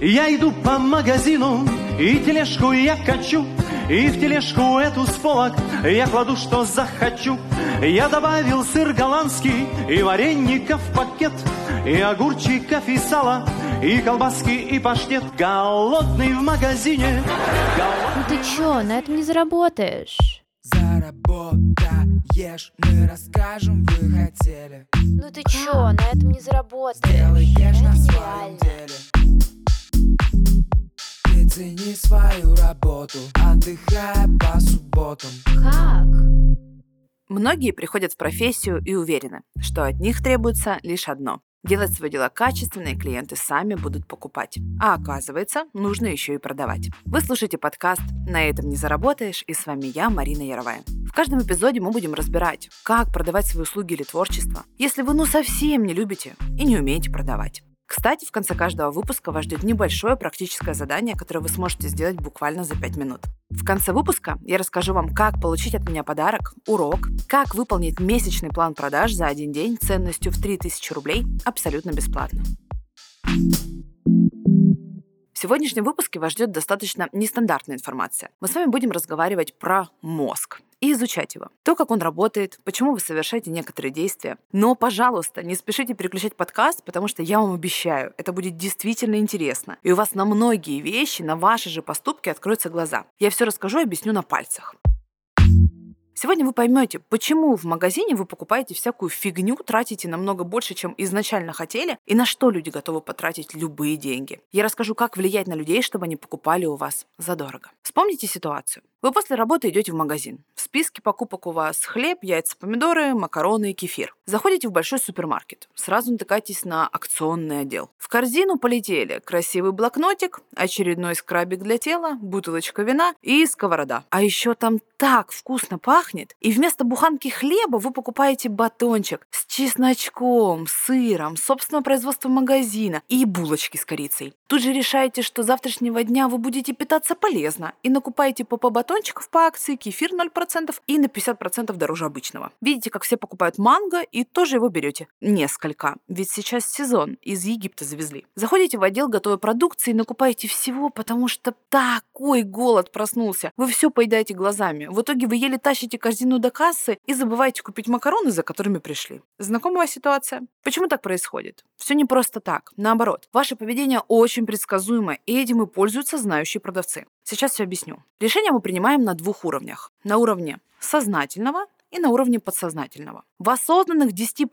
Я иду по магазину, и тележку я качу, и в тележку эту с полок я кладу, что захочу. Я добавил сыр голландский и вареников пакет, и огурчиков, и сала, и колбаски, и паштет. Голодный в магазине. Ну ты чё, на этом не заработаешь. Заработаешь, мы расскажем, вы хотели Ну ты чё, на этом не заработаешь. Сделаешь Это на своем деле цени свою работу, отдыхая по субботам Как? Многие приходят в профессию и уверены, что от них требуется лишь одно – делать свое дело качественно, и клиенты сами будут покупать. А оказывается, нужно еще и продавать. Вы слушаете подкаст «На этом не заработаешь» и с вами я, Марина Яровая. В каждом эпизоде мы будем разбирать, как продавать свои услуги или творчество, если вы ну совсем не любите и не умеете продавать. Кстати, в конце каждого выпуска вас ждет небольшое практическое задание, которое вы сможете сделать буквально за 5 минут. В конце выпуска я расскажу вам, как получить от меня подарок, урок, как выполнить месячный план продаж за один день ценностью в 3000 рублей абсолютно бесплатно. В сегодняшнем выпуске вас ждет достаточно нестандартная информация. Мы с вами будем разговаривать про мозг и изучать его. То, как он работает, почему вы совершаете некоторые действия. Но, пожалуйста, не спешите переключать подкаст, потому что я вам обещаю, это будет действительно интересно. И у вас на многие вещи, на ваши же поступки откроются глаза. Я все расскажу и объясню на пальцах. Сегодня вы поймете, почему в магазине вы покупаете всякую фигню, тратите намного больше, чем изначально хотели, и на что люди готовы потратить любые деньги. Я расскажу, как влиять на людей, чтобы они покупали у вас задорого. Вспомните ситуацию. Вы после работы идете в магазин. В списке покупок у вас хлеб, яйца, помидоры, макароны и кефир. Заходите в большой супермаркет. Сразу натыкаетесь на акционный отдел. В корзину полетели красивый блокнотик, очередной скрабик для тела, бутылочка вина и сковорода. А еще там так вкусно пахнет. И вместо буханки хлеба вы покупаете батончик с чесночком, сыром, собственного производства магазина и булочки с корицей. Тут же решаете, что завтрашнего дня вы будете питаться полезно и накупаете по по батончиков по акции, кефир 0% и на 50% дороже обычного. Видите, как все покупают манго и тоже его берете. Несколько. Ведь сейчас сезон. Из Египта завезли. Заходите в отдел готовой продукции и накупаете всего, потому что такой голод проснулся. Вы все поедаете глазами. В итоге вы еле тащите корзину до кассы и забываете купить макароны, за которыми пришли. Знакомая ситуация? Почему так происходит? Все не просто так. Наоборот, ваше поведение очень предсказуемо, и этим и пользуются знающие продавцы. Сейчас все объясню. Решение мы принимаем на двух уровнях. На уровне сознательного и на уровне подсознательного. В осознанных 10%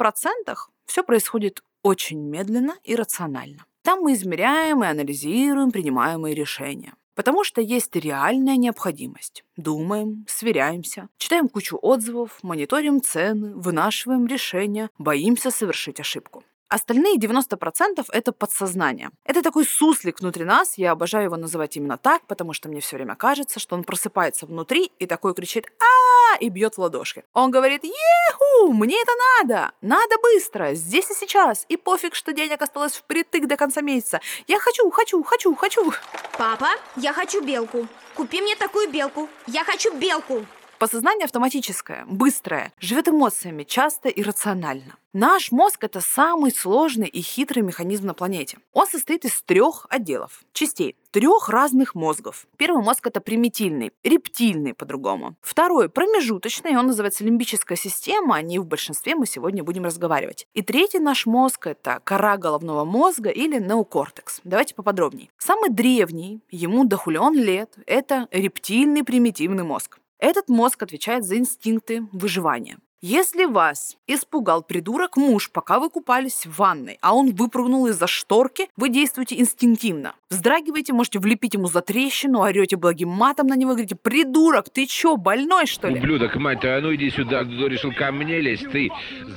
все происходит очень медленно и рационально. Там мы измеряем и анализируем принимаемые решения. Потому что есть реальная необходимость. Думаем, сверяемся, читаем кучу отзывов, мониторим цены, вынашиваем решения, боимся совершить ошибку. Остальные 90% это подсознание. Это такой суслик внутри нас, я обожаю его называть именно так, потому что мне все время кажется, что он просыпается внутри и такой кричит а и бьет в ладошки. Он говорит «Еху! Мне это надо! Надо быстро! Здесь и сейчас! И пофиг, что денег осталось впритык до конца месяца! Я хочу, хочу, хочу, хочу!» Папа, я хочу белку. Купи мне такую белку. Я хочу белку. Подсознание автоматическое, быстрое, живет эмоциями, часто и рационально. Наш мозг – это самый сложный и хитрый механизм на планете. Он состоит из трех отделов, частей, трех разных мозгов. Первый мозг – это примитивный, рептильный по-другому. Второй – промежуточный, он называется лимбическая система, о ней в большинстве мы сегодня будем разговаривать. И третий наш мозг – это кора головного мозга или неокортекс. Давайте поподробнее. Самый древний, ему дохулион лет, это рептильный примитивный мозг. Этот мозг отвечает за инстинкты выживания. Если вас испугал придурок муж, пока вы купались в ванной, а он выпрыгнул из-за шторки, вы действуете инстинктивно. Вздрагиваете, можете влепить ему за трещину, орете благим матом на него, говорите, придурок, ты чё, больной что ли? Ублюдок, мать твою, а ну иди сюда, кто решил ко мне лезть, ты.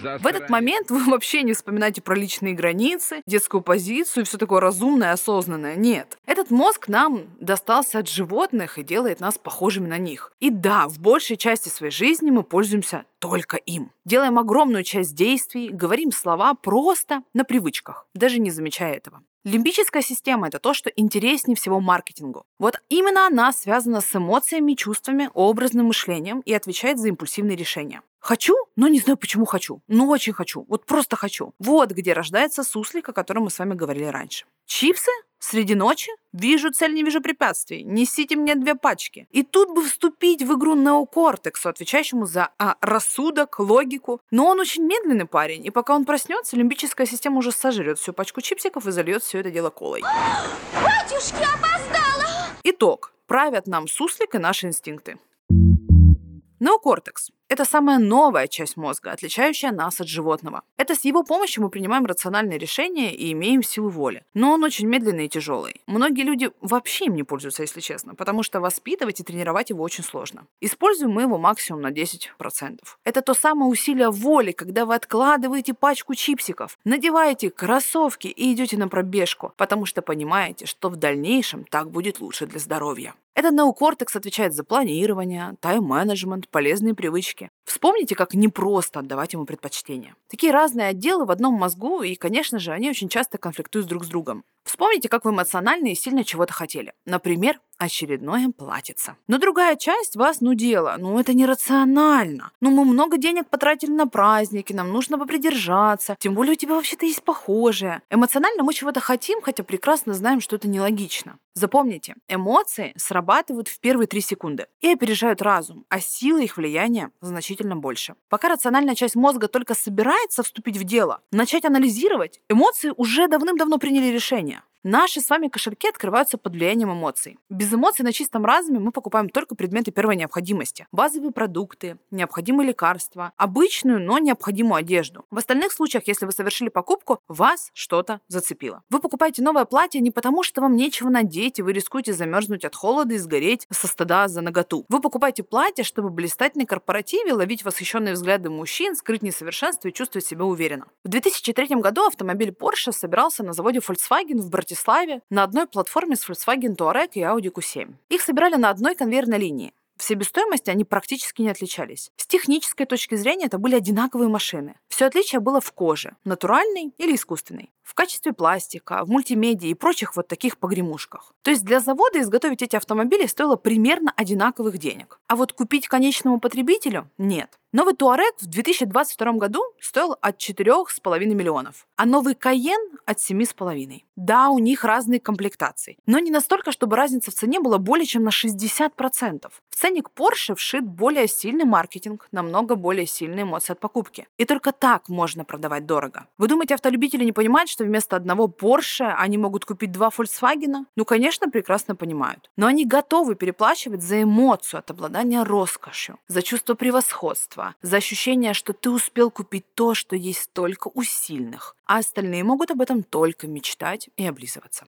В этот момент вы вообще не вспоминаете про личные границы, детскую позицию и все такое разумное, осознанное. Нет. Этот мозг нам достался от животных и делает нас похожими на них. И да, в большей части своей жизни мы пользуемся только им. Делаем огромную часть действий, говорим слова просто на привычках, даже не замечая этого. Лимбическая система – это то, что интереснее всего маркетингу. Вот именно она связана с эмоциями, чувствами, образным мышлением и отвечает за импульсивные решения. Хочу, но не знаю, почему хочу. Но очень хочу. Вот просто хочу. Вот где рождается суслик, о котором мы с вами говорили раньше. Чипсы? Среди ночи? Вижу цель, не вижу препятствий. Несите мне две пачки. И тут бы вступить в игру неокортексу, отвечающему за а, рассудок, логику. Но он очень медленный парень, и пока он проснется, лимбическая система уже сожрет всю пачку чипсиков и зальет все это дело колой. Батюшки, опоздала! Итог. Правят нам суслик и наши инстинкты. Неокортекс – это самая новая часть мозга, отличающая нас от животного. Это с его помощью мы принимаем рациональные решения и имеем силу воли. Но он очень медленный и тяжелый. Многие люди вообще им не пользуются, если честно, потому что воспитывать и тренировать его очень сложно. Используем мы его максимум на 10%. Это то самое усилие воли, когда вы откладываете пачку чипсиков, надеваете кроссовки и идете на пробежку, потому что понимаете, что в дальнейшем так будет лучше для здоровья. Этот неокортекс отвечает за планирование, тайм-менеджмент, полезные привычки. Вспомните, как непросто отдавать ему предпочтение. Такие разные отделы в одном мозгу, и, конечно же, они очень часто конфликтуют друг с другом. Вспомните, как вы эмоционально и сильно чего-то хотели. Например, очередное платьице. Но другая часть вас нудела. Ну, это нерационально. Ну, мы много денег потратили на праздники, нам нужно попридержаться. Тем более у тебя вообще-то есть похожее. Эмоционально мы чего-то хотим, хотя прекрасно знаем, что это нелогично. Запомните, эмоции срабатывают в первые три секунды и опережают разум, а сила их влияния значительно больше. Пока рациональная часть мозга только собирается вступить в дело, начать анализировать, эмоции уже давным-давно приняли решение. Наши с вами кошельки открываются под влиянием эмоций. Без эмоций на чистом разуме мы покупаем только предметы первой необходимости. Базовые продукты, необходимые лекарства, обычную, но необходимую одежду. В остальных случаях, если вы совершили покупку, вас что-то зацепило. Вы покупаете новое платье не потому, что вам нечего надеть, и вы рискуете замерзнуть от холода и сгореть со стыда за наготу. Вы покупаете платье, чтобы блистать на корпоративе, ловить восхищенные взгляды мужчин, скрыть несовершенство и чувствовать себя уверенно. В 2003 году автомобиль Porsche собирался на заводе Volkswagen в Братиславе Братиславе на одной платформе с Volkswagen Touareg и Audi Q7. Их собирали на одной конвейерной линии. В себестоимости они практически не отличались. С технической точки зрения это были одинаковые машины. Все отличие было в коже, натуральной или искусственной, в качестве пластика, в мультимедии и прочих вот таких погремушках. То есть для завода изготовить эти автомобили стоило примерно одинаковых денег. А вот купить конечному потребителю – нет. Новый Туарек в 2022 году стоил от 4,5 миллионов, а новый Каен от 7,5. Да, у них разные комплектации, но не настолько, чтобы разница в цене была более чем на 60%. В ценник Porsche вшит более сильный маркетинг, намного более сильные эмоции от покупки. И только так можно продавать дорого. Вы думаете, автолюбители не понимают, что вместо одного Porsche они могут купить два Volkswagen? Ну, конечно, прекрасно понимают. Но они готовы переплачивать за эмоцию от обладания роскошью, за чувство превосходства, за ощущение, что ты успел купить то, что есть только у сильных, а остальные могут об этом только мечтать и облизываться.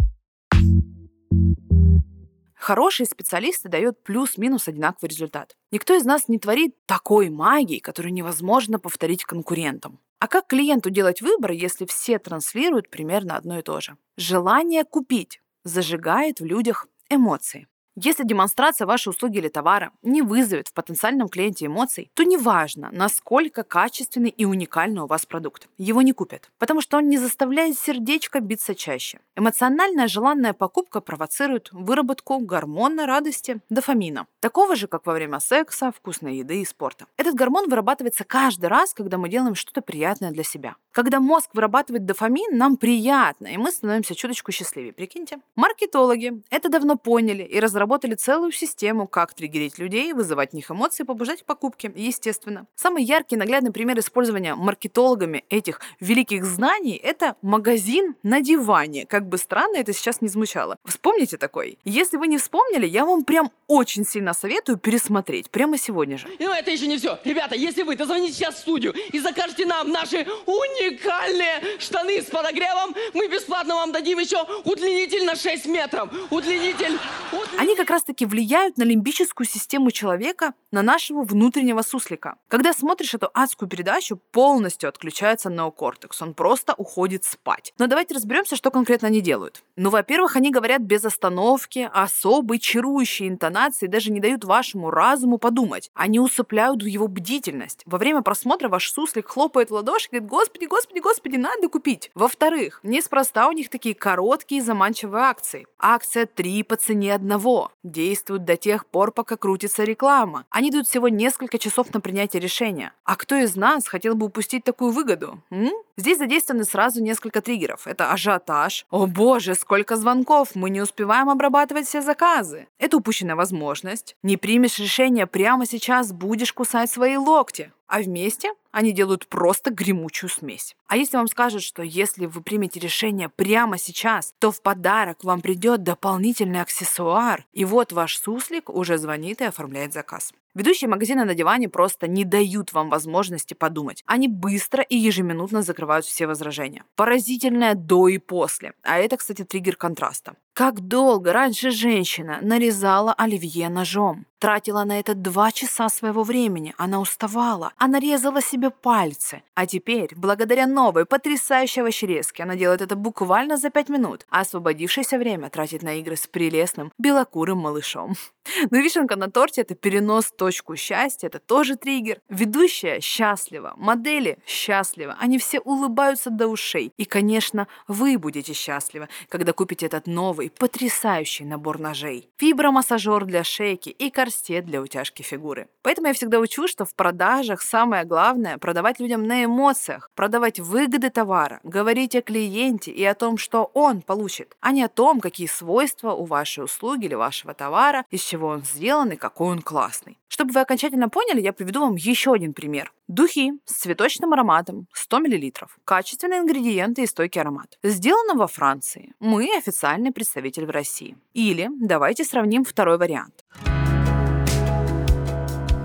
Хорошие специалисты дают плюс-минус одинаковый результат. Никто из нас не творит такой магии, которую невозможно повторить конкурентам. А как клиенту делать выбор, если все транслируют примерно одно и то же? Желание купить зажигает в людях эмоции. Если демонстрация вашей услуги или товара не вызовет в потенциальном клиенте эмоций, то неважно, насколько качественный и уникальный у вас продукт. Его не купят, потому что он не заставляет сердечко биться чаще. Эмоциональная желанная покупка провоцирует выработку гормона радости – дофамина, такого же, как во время секса, вкусной еды и спорта. Этот гормон вырабатывается каждый раз, когда мы делаем что-то приятное для себя. Когда мозг вырабатывает дофамин, нам приятно, и мы становимся чуточку счастливее, прикиньте. Маркетологи это давно поняли и разработали целую систему, как триггерить людей, вызывать в них эмоции, побуждать к покупке, естественно. Самый яркий наглядный пример использования маркетологами этих великих знаний – это магазин на диване. Как бы странно это сейчас не звучало. Вспомните такой. Если вы не вспомнили, я вам прям очень сильно советую пересмотреть прямо сегодня же. Но это еще не все. Ребята, если вы дозвоните сейчас в студию и закажете нам наши уни уникальные штаны с подогревом. Мы бесплатно вам дадим еще удлинитель на 6 метров. Удлинитель. удлинитель. Они как раз-таки влияют на лимбическую систему человека, на нашего внутреннего суслика. Когда смотришь эту адскую передачу, полностью отключается неокортекс. Он просто уходит спать. Но давайте разберемся, что конкретно они делают. Ну, во-первых, они говорят без остановки, особой чарующей интонации, даже не дают вашему разуму подумать. Они усыпляют его бдительность. Во время просмотра ваш суслик хлопает в ладоши и говорит, господи, господи, господи, надо купить. Во-вторых, неспроста у них такие короткие заманчивые акции. Акция 3 по цене одного. Действует до тех пор, пока крутится реклама. Они дают всего несколько часов на принятие решения. А кто из нас хотел бы упустить такую выгоду? М? Здесь задействованы сразу несколько триггеров. Это ажиотаж. О боже, сколько звонков, мы не успеваем обрабатывать все заказы. Это упущенная возможность. Не примешь решение прямо сейчас, будешь кусать свои локти. А вместе они делают просто гремучую смесь. А если вам скажут, что если вы примете решение прямо сейчас, то в подарок вам придет дополнительный аксессуар, и вот ваш суслик уже звонит и оформляет заказ. Ведущие магазина на диване просто не дают вам возможности подумать. Они быстро и ежеминутно закрывают все возражения. Поразительное до и после. А это, кстати, триггер контраста. Как долго раньше женщина нарезала оливье ножом? Тратила на это два часа своего времени. Она уставала. Она резала себе пальцы. А теперь, благодаря новой потрясающей овощерезке, она делает это буквально за пять минут, а освободившееся время тратит на игры с прелестным белокурым малышом. Ну и вишенка на торте — это перенос точку счастья, это тоже триггер. Ведущая счастлива, модели счастливы, они все улыбаются до ушей. И, конечно, вы будете счастливы, когда купите этот новый, потрясающий набор ножей. Фибромассажер для шейки и корсет для утяжки фигуры. Поэтому я всегда учу, что в продажах самое главное — продавать людям на эмоциях, продавать выгоды товара, говорить о клиенте и о том, что он получит, а не о том, какие свойства у вашей услуги или вашего товара, из чего он сделан и какой он классный. Чтобы вы окончательно поняли, я приведу вам еще один пример. Духи с цветочным ароматом 100 мл. Качественные ингредиенты и стойкий аромат. Сделано во Франции. Мы официальный представитель в России. Или давайте сравним второй вариант.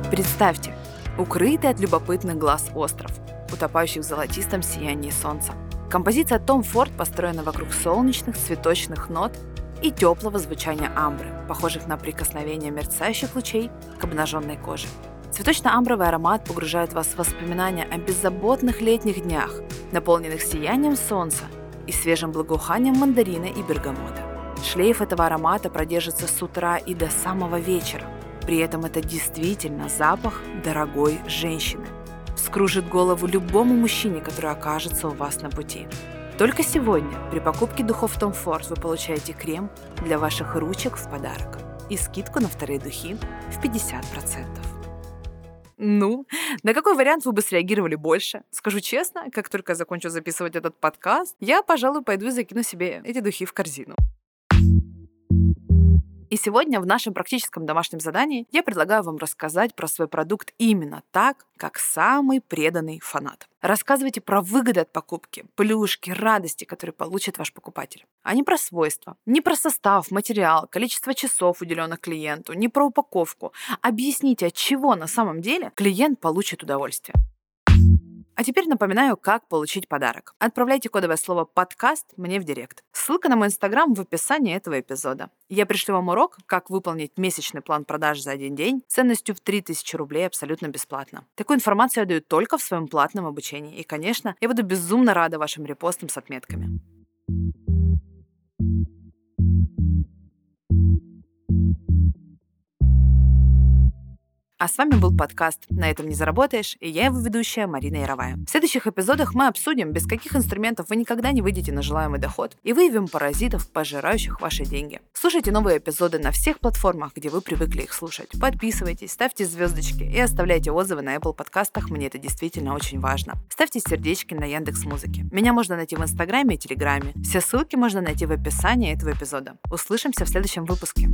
Представьте, укрытый от любопытных глаз остров, утопающий в золотистом сиянии солнца. Композиция Том Форд построена вокруг солнечных цветочных нот и теплого звучания амбры, похожих на прикосновение мерцающих лучей к обнаженной коже. Цветочно-амбровый аромат погружает вас в воспоминания о беззаботных летних днях, наполненных сиянием солнца и свежим благоуханием мандарина и бергамота. Шлейф этого аромата продержится с утра и до самого вечера. При этом это действительно запах дорогой женщины. Вскружит голову любому мужчине, который окажется у вас на пути. Только сегодня при покупке духов Tom Ford вы получаете крем для ваших ручек в подарок и скидку на вторые духи в 50%. Ну, на какой вариант вы бы среагировали больше? Скажу честно, как только закончу записывать этот подкаст, я, пожалуй, пойду и закину себе эти духи в корзину. И сегодня в нашем практическом домашнем задании я предлагаю вам рассказать про свой продукт именно так, как самый преданный фанат. Рассказывайте про выгоды от покупки, плюшки, радости, которые получит ваш покупатель. А не про свойства, не про состав, материал, количество часов, уделенных клиенту, не про упаковку. Объясните, от чего на самом деле клиент получит удовольствие. А теперь напоминаю, как получить подарок. Отправляйте кодовое слово «подкаст» мне в директ. Ссылка на мой инстаграм в описании этого эпизода. Я пришлю вам урок, как выполнить месячный план продаж за один день ценностью в 3000 рублей абсолютно бесплатно. Такую информацию я даю только в своем платном обучении. И, конечно, я буду безумно рада вашим репостам с отметками. А с вами был подкаст «На этом не заработаешь» и я его ведущая Марина Яровая. В следующих эпизодах мы обсудим, без каких инструментов вы никогда не выйдете на желаемый доход и выявим паразитов, пожирающих ваши деньги. Слушайте новые эпизоды на всех платформах, где вы привыкли их слушать. Подписывайтесь, ставьте звездочки и оставляйте отзывы на Apple подкастах, мне это действительно очень важно. Ставьте сердечки на Яндекс Музыке. Меня можно найти в Инстаграме и Телеграме. Все ссылки можно найти в описании этого эпизода. Услышимся в следующем выпуске.